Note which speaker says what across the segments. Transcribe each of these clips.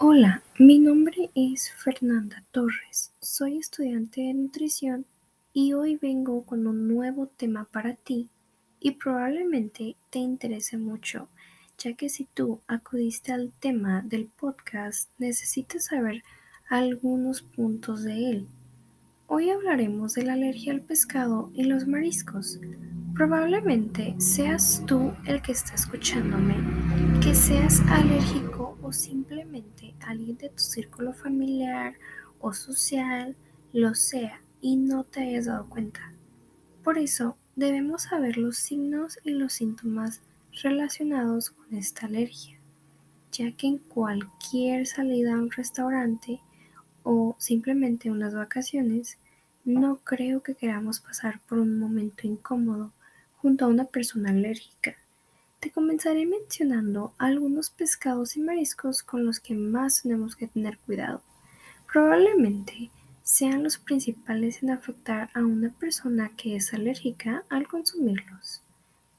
Speaker 1: Hola, mi nombre es Fernanda Torres. Soy estudiante de nutrición y hoy vengo con un nuevo tema para ti y probablemente te interese mucho, ya que si tú acudiste al tema del podcast necesitas saber algunos puntos de él. Hoy hablaremos de la alergia al pescado y los mariscos. Probablemente seas tú el que está escuchándome, que seas alérgico o simplemente alguien de tu círculo familiar o social lo sea y no te hayas dado cuenta. Por eso debemos saber los signos y los síntomas relacionados con esta alergia, ya que en cualquier salida a un restaurante o simplemente unas vacaciones, no creo que queramos pasar por un momento incómodo junto a una persona alérgica. Te comenzaré mencionando algunos pescados y mariscos con los que más tenemos que tener cuidado. Probablemente sean los principales en afectar a una persona que es alérgica al consumirlos.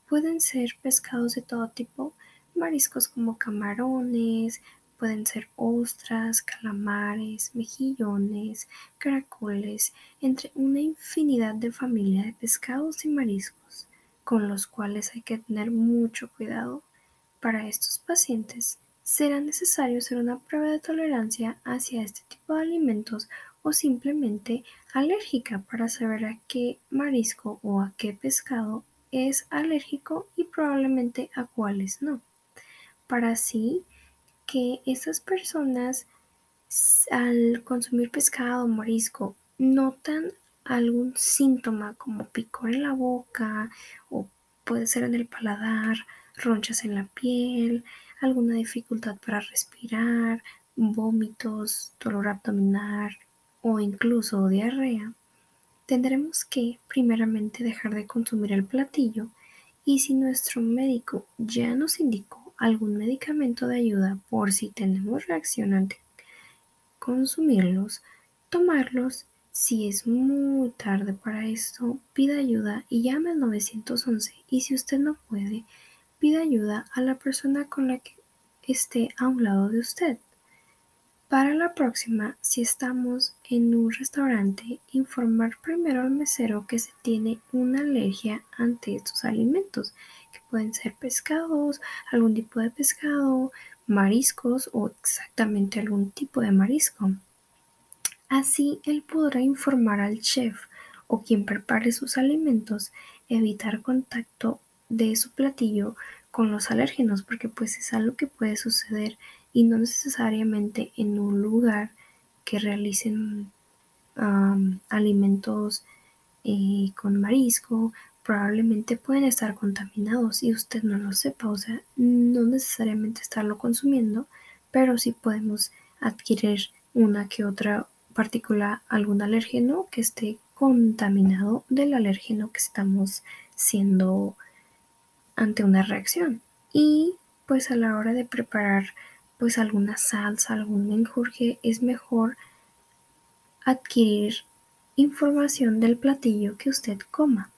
Speaker 1: Pueden ser pescados de todo tipo, mariscos como camarones, pueden ser ostras, calamares, mejillones, caracoles, entre una infinidad de familia de pescados y mariscos con los cuales hay que tener mucho cuidado. Para estos pacientes será necesario hacer una prueba de tolerancia hacia este tipo de alimentos o simplemente alérgica para saber a qué marisco o a qué pescado es alérgico y probablemente a cuáles no. Para así que esas personas al consumir pescado o marisco notan algún síntoma como picor en la boca o puede ser en el paladar, ronchas en la piel, alguna dificultad para respirar, vómitos, dolor abdominal o incluso diarrea, tendremos que primeramente dejar de consumir el platillo y si nuestro médico ya nos indicó algún medicamento de ayuda por si tenemos reacción ante consumirlos, tomarlos si es muy tarde para esto, pida ayuda y llame al 911 y si usted no puede, pida ayuda a la persona con la que esté a un lado de usted. Para la próxima, si estamos en un restaurante, informar primero al mesero que se tiene una alergia ante estos alimentos, que pueden ser pescados, algún tipo de pescado, mariscos o exactamente algún tipo de marisco. Así él podrá informar al chef o quien prepare sus alimentos, evitar contacto de su platillo con los alérgenos, porque pues es algo que puede suceder y no necesariamente en un lugar que realicen alimentos eh, con marisco, probablemente pueden estar contaminados y usted no lo sepa, o sea, no necesariamente estarlo consumiendo, pero sí podemos adquirir una que otra partícula algún alérgeno que esté contaminado del alérgeno que estamos siendo ante una reacción. Y pues a la hora de preparar pues alguna salsa, algún menjurje, es mejor adquirir información del platillo que usted coma.